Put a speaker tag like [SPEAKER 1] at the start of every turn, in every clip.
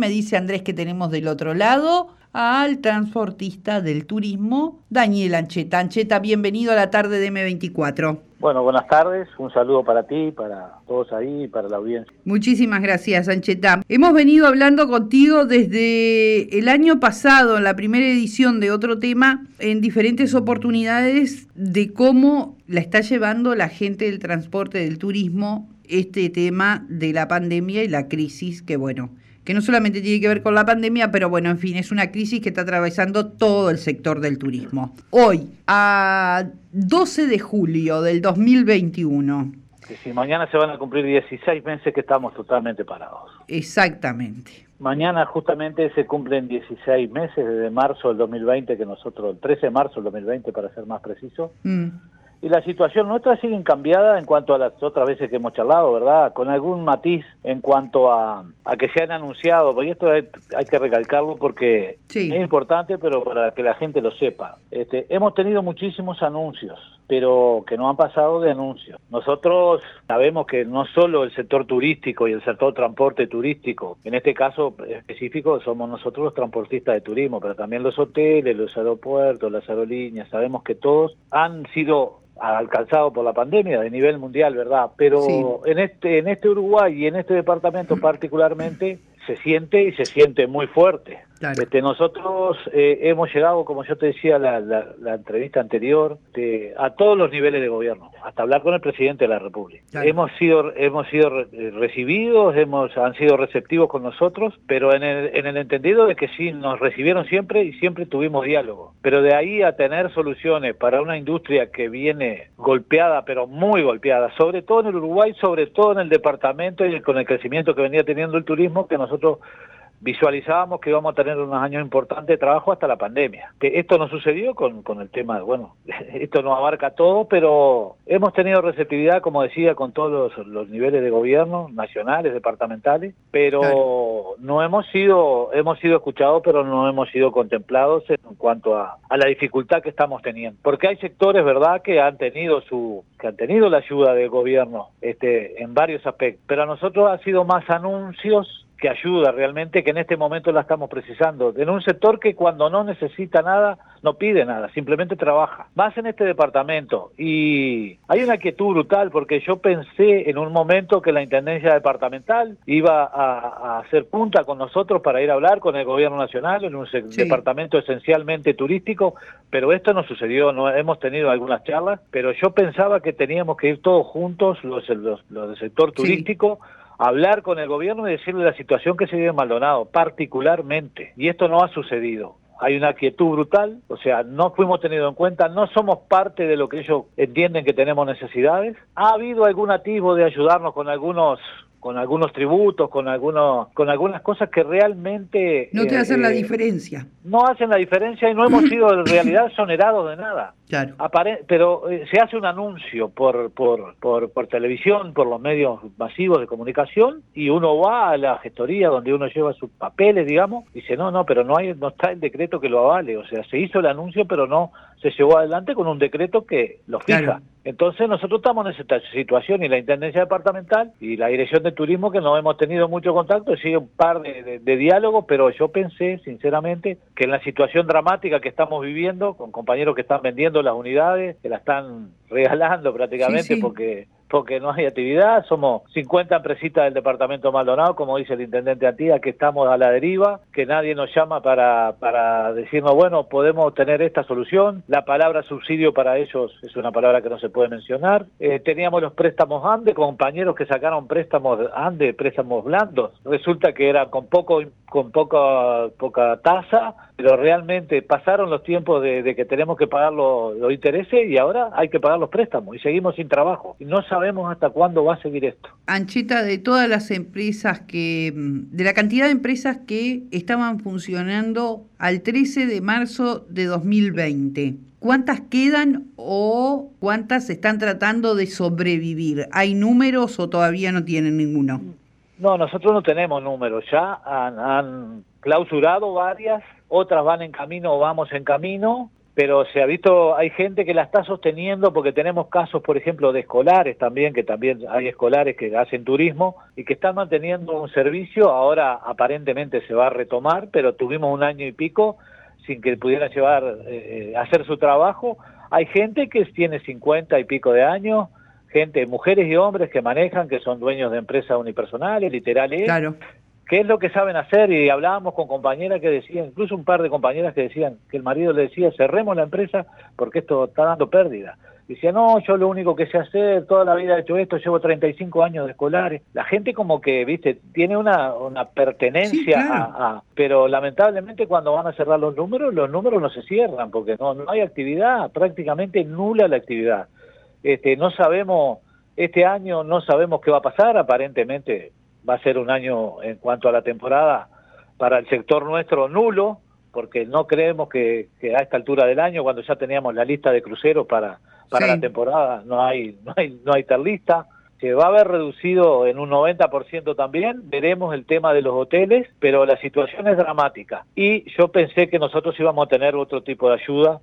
[SPEAKER 1] me dice Andrés que tenemos del otro lado al transportista del turismo, Daniel Ancheta. Ancheta, bienvenido a la tarde de M24.
[SPEAKER 2] Bueno, buenas tardes, un saludo para ti, para todos ahí, para la audiencia.
[SPEAKER 1] Muchísimas gracias, Ancheta. Hemos venido hablando contigo desde el año pasado, en la primera edición de otro tema, en diferentes oportunidades de cómo la está llevando la gente del transporte, del turismo, este tema de la pandemia y la crisis que, bueno, que no solamente tiene que ver con la pandemia, pero bueno, en fin, es una crisis que está atravesando todo el sector del turismo. Hoy, a 12 de julio del 2021.
[SPEAKER 2] Que si mañana se van a cumplir 16 meses que estamos totalmente parados.
[SPEAKER 1] Exactamente.
[SPEAKER 2] Mañana justamente se cumplen 16 meses desde marzo del 2020 que nosotros, el 13 de marzo del 2020 para ser más preciso, mm y la situación nuestra sigue cambiada en cuanto a las otras veces que hemos charlado, ¿verdad? Con algún matiz en cuanto a, a que se han anunciado, porque esto hay, que recalcarlo porque es importante, pero para que la gente lo sepa. Este, hemos tenido muchísimos anuncios, pero que no han pasado de anuncios. Nosotros sabemos que no solo el sector turístico y el sector transporte turístico, en este caso específico somos nosotros los transportistas de turismo, pero también los hoteles, los aeropuertos, las aerolíneas, sabemos que todos han sido alcanzado por la pandemia de nivel mundial, ¿verdad? Pero en este en este Uruguay y en este departamento particularmente se siente y se siente muy fuerte. Este, nosotros eh, hemos llegado, como yo te decía la, la, entrevista anterior, a todos los niveles de gobierno, hasta hablar con el presidente de la República. Hemos sido hemos sido eh, recibidos, hemos han sido receptivos con nosotros, pero en el, en el entendido de que sí nos recibieron siempre y siempre tuvimos diálogo. Pero de ahí a tener soluciones para una industria que viene golpeada, pero muy golpeada, sobre todo en el Uruguay, sobre todo en el departamento y con el crecimiento que venía teniendo el turismo, que nosotros visualizábamos que íbamos a tener unos años importantes de trabajo hasta la pandemia. Que esto no sucedió con, con el tema, bueno, esto no abarca todo, pero hemos tenido receptividad, como decía, con todos los, niveles de gobierno, nacionales, departamentales, pero no hemos sido, hemos sido escuchados, pero no hemos sido contemplados en cuanto a, a la dificultad que estamos teniendo. Porque hay sectores, ¿verdad?, que han tenido su, que han tenido la ayuda del gobierno este, en varios aspectos, pero a nosotros ha sido más anuncios que ayuda realmente, que en este momento la estamos precisando, en un sector que cuando no necesita nada, no pide nada, simplemente trabaja. Más en este departamento. Y hay una quietud brutal porque yo pensé en un momento que la Intendencia Departamental iba a, hacer punta con nosotros para ir a hablar con el Gobierno Nacional en un departamento esencialmente turístico, pero esto no sucedió, no hemos tenido algunas charlas, pero yo pensaba que teníamos que ir todos juntos, los, los, del sector turístico, hablar con el gobierno y decirle la situación que se vive en Maldonado, particularmente. Y esto no ha sucedido. Hay una quietud brutal, o sea, no fuimos tenidos en cuenta, no somos parte de lo que ellos entienden que tenemos necesidades. Ha habido algún atisbo de ayudarnos con algunos con algunos tributos, con algunos, con algunas cosas que realmente
[SPEAKER 1] no te hacen la eh, diferencia.
[SPEAKER 2] No hacen la diferencia y no hemos sido en realidad exonerados de nada.
[SPEAKER 1] Claro.
[SPEAKER 2] pero eh, se hace un anuncio por, por, por, por, televisión, por los medios masivos de comunicación y uno va a la gestoría donde uno lleva sus papeles, digamos, y dice, no, no, pero no hay no está el decreto que lo avale. O sea, se hizo el anuncio, pero no se llevó adelante con un decreto que lo fija. Entonces nosotros estamos en esta situación y la Intendencia Departamental y la Dirección de Turismo que no hemos tenido mucho contacto, sigue un par de, de, diálogos, pero yo pensé sinceramente que en la situación dramática que estamos viviendo, con compañeros que están vendiendo las unidades, que la están regalando prácticamente porque porque no hay actividad. Somos 50 empresitas del departamento Maldonado, como dice el intendente Antía, que estamos a la deriva, que nadie nos llama para, para decirnos, bueno, podemos tener esta solución. La palabra subsidio para ellos es una palabra que no se puede mencionar. Eh, teníamos los préstamos ANDE, compañeros que sacaron préstamos ANDE, préstamos blandos. Resulta que eran con poco con poca poca tasa, pero realmente pasaron los tiempos de, que tenemos que pagar los, intereses y ahora hay que pagar los préstamos y seguimos sin trabajo. No hasta cuándo va a seguir esto.
[SPEAKER 1] Anchita, de todas las empresas que, de la cantidad de empresas que estaban funcionando al 13 de marzo de 2020, ¿cuántas quedan o cuántas están tratando de sobrevivir? ¿Hay números o todavía no tienen ninguno?
[SPEAKER 2] No, nosotros no tenemos números, ya han, han clausurado varias, otras van en camino o vamos en camino, pero se ha visto, hay gente que la está sosteniendo porque tenemos casos, por ejemplo, de escolares también, que también hay escolares que hacen turismo y que están manteniendo un servicio, ahora aparentemente se va a retomar, pero tuvimos un año y pico sin que pudieran llevar, eh, hacer su trabajo. Hay gente que tiene 50 y pico de años, gente, mujeres y hombres que manejan, que son dueños de empresas unipersonales, literales, claro qué es lo que saben hacer y hablábamos con compañeras que decían, incluso un par de compañeras que decían que el marido le decía, cerremos la empresa porque esto está dando pérdida. Decía, no, yo lo único que sé hacer, toda la vida he hecho esto, llevo 35 años de escolares. La gente como que, viste, tiene una, una pertenencia a, Pero lamentablemente cuando van a cerrar los números, los números no se cierran porque no, no hay actividad, prácticamente nula la actividad. Este, no sabemos, este año no sabemos qué va a pasar, aparentemente va a ser un año en cuanto a la temporada para el sector nuestro nulo, porque no creemos que, a esta altura del año, cuando ya teníamos la lista de cruceros para, para la temporada, no hay, no hay, no hay tal lista. Se va a haber reducido en un 90% también, veremos el tema de los hoteles, pero la situación es dramática. Y yo pensé que nosotros íbamos a tener otro tipo de ayuda,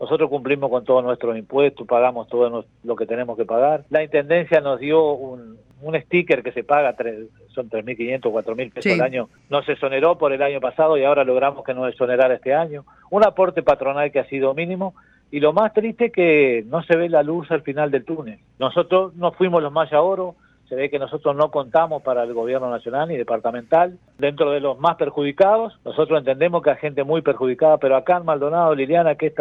[SPEAKER 2] nosotros cumplimos con todos nuestros impuestos, pagamos todo lo que tenemos que pagar. La Intendencia nos dio un, un sticker que se paga, tres, son 3.500, 4.000 pesos al año, no se exoneró por el año pasado y ahora logramos que no exonerara este año. Un aporte patronal que ha sido mínimo y lo más triste es que no se ve la luz al final del túnel. Nosotros no fuimos los Maya Oro, se ve que nosotros no contamos para el gobierno nacional ni departamental. Dentro de los más perjudicados, nosotros entendemos que hay gente muy perjudicada, pero acá en Maldonado, Liliana, que es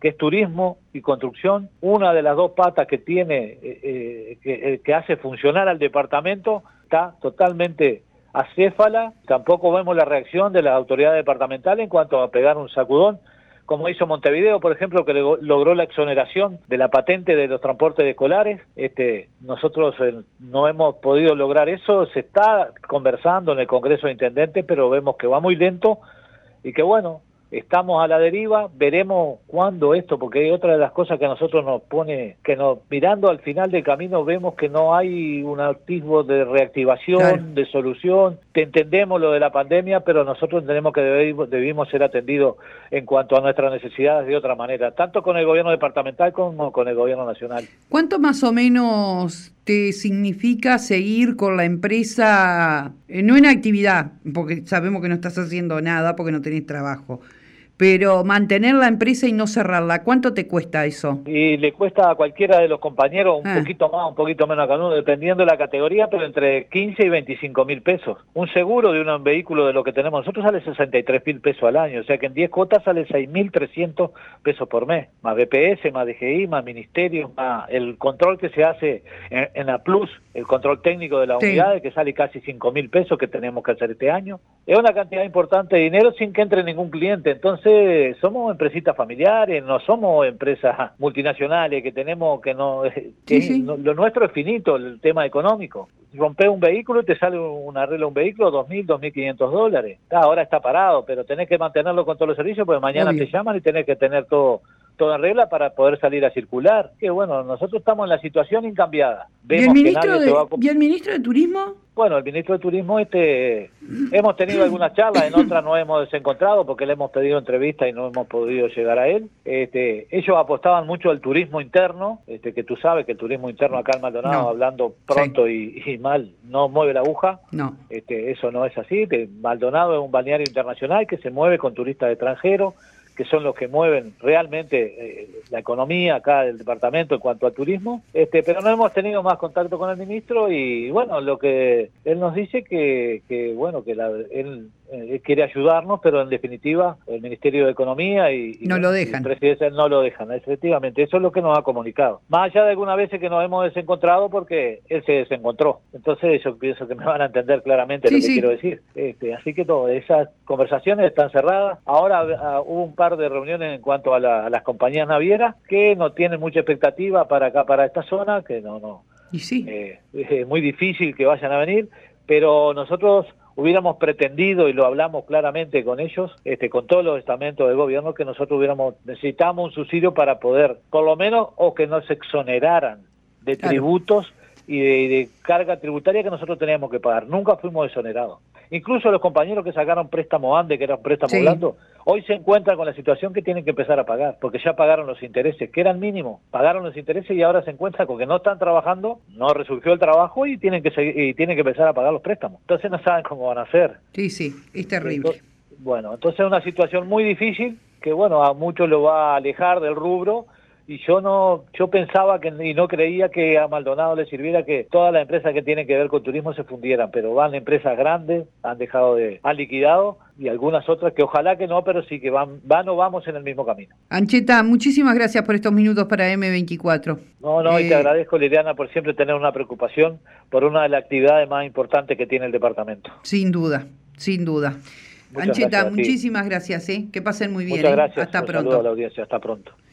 [SPEAKER 2] que es turismo y construcción, una de las dos patas que tiene, eh, eh, eh, que, hace funcionar al departamento, está totalmente acéfala, tampoco vemos la reacción de las autoridades departamentales en cuanto a pegar un sacudón, como hizo Montevideo, por ejemplo, que logró la exoneración de la patente de los transportes escolares. Este, nosotros no hemos podido lograr eso, se está conversando en el Congreso de Intendentes, pero vemos que va muy lento y que bueno, estamos a la deriva, veremos cuándo esto, porque hay otra de las cosas que a nosotros nos pone, que nos mirando al final del camino vemos que no hay un atisbo de reactivación, de solución, te entendemos lo de la pandemia, pero nosotros entendemos que debimos, ser atendidos en cuanto a nuestras necesidades de otra manera, tanto con el gobierno departamental como con el gobierno nacional.
[SPEAKER 1] ¿Cuánto más o menos te significa seguir con la empresa, eh, no en actividad, porque sabemos que no estás haciendo nada porque no tenés trabajo, pero mantener la empresa y no cerrarla, ¿cuánto te cuesta eso?
[SPEAKER 2] Y le cuesta a cualquiera de los compañeros un ah. poquito más, un poquito menos a cada uno, dependiendo de la categoría, pero entre 15 y 25 mil pesos. Un seguro de un vehículo de lo que tenemos nosotros sale 63 mil pesos al año, o sea que en 10 cuotas sale 6 mil 300 pesos por mes, más BPS, más DGI, más ministerio, más el control que se hace en, la Plus, el control técnico de la unidad, que sale casi 5 mil pesos que tenemos que hacer este año. Es una cantidad importante de dinero sin que entre ningún cliente, entonces somos empresitas familiares, no somos empresas multinacionales que tenemos que no, lo nuestro es finito, el tema económico. Romper un vehículo y te sale un arreglo de un vehículo, 2.000, 2.500 dólares. ahora está parado, pero tenés que mantenerlo con todos los servicios porque mañana te llaman y tenés que tener todo todo en regla para poder salir a circular. Que bueno, nosotros estamos en la situación incambiada.
[SPEAKER 1] ¿Y el ministro, de, ¿Y el ministro de Turismo?
[SPEAKER 2] Bueno, el ministro de Turismo, este, hemos tenido algunas charlas, en otras no hemos desencontrado porque le hemos pedido entrevista y no hemos podido llegar a él. Este, ellos apostaban mucho al turismo interno, este, que tú sabes que el turismo interno acá en Maldonado, hablando pronto y, mal, no mueve la aguja. No. Este, eso no es así. Maldonado es un balneario internacional que se mueve con turistas extranjeros que son los que mueven realmente eh, la economía acá del departamento en cuanto al turismo, este, pero no hemos tenido más contacto con el ministro y bueno, lo que él nos dice que, que bueno, que la, él eh, quiere ayudarnos, pero en definitiva el Ministerio de Economía y,
[SPEAKER 1] no lo dejan.
[SPEAKER 2] Presidencia no lo dejan, efectivamente, eso es lo que nos ha comunicado. Más allá de algunas veces que nos hemos desencontrado porque él se desencontró. Entonces yo pienso que me van a entender claramente lo que quiero decir. Este, así que todo, esas conversaciones están cerradas. Ahora ah, hubo un par de reuniones en cuanto a, las compañías navieras que no tienen mucha expectativa para acá, para esta zona, que no, no.
[SPEAKER 1] Y sí.
[SPEAKER 2] Eh, es muy difícil que vayan a venir, pero nosotros hubiéramos pretendido y lo hablamos claramente con ellos, este, con todos los estamentos del gobierno, que nosotros hubiéramos necesitamos un subsidio para poder, por lo menos, o que nos exoneraran de tributos y de, carga tributaria que nosotros teníamos que pagar. Nunca fuimos exonerados. Incluso los compañeros que sacaron préstamo ANDE, que era un préstamo blando, hoy se encuentran con la situación que tienen que empezar a pagar, porque ya pagaron los intereses, que eran mínimos, pagaron los intereses y ahora se encuentran con que no están trabajando, no resurgió el trabajo y tienen que seguir, y tienen que empezar a pagar los préstamos. Entonces no saben cómo van a hacer.
[SPEAKER 1] Sí, sí, es terrible.
[SPEAKER 2] bueno, entonces es una situación muy difícil que bueno, a muchos lo va a alejar del rubro y yo no yo pensaba que y no creía que a Maldonado le sirviera que todas las empresas que tienen que ver con turismo se fundieran, pero van empresas grandes, han dejado de han liquidado y algunas otras que ojalá que no, pero sí que van van o vamos en el mismo camino.
[SPEAKER 1] Ancheta, muchísimas gracias por estos minutos para M24.
[SPEAKER 2] No, no, y te eh, agradezco Liliana por siempre tener una preocupación por una de las actividades más importantes que tiene el departamento.
[SPEAKER 1] Sin duda, sin duda. Ancheta, muchísimas gracias, ¿eh? que pasen muy bien.
[SPEAKER 2] Muchas
[SPEAKER 1] ¿eh?
[SPEAKER 2] gracias.
[SPEAKER 1] Hasta pronto.
[SPEAKER 2] a la audiencia, hasta pronto.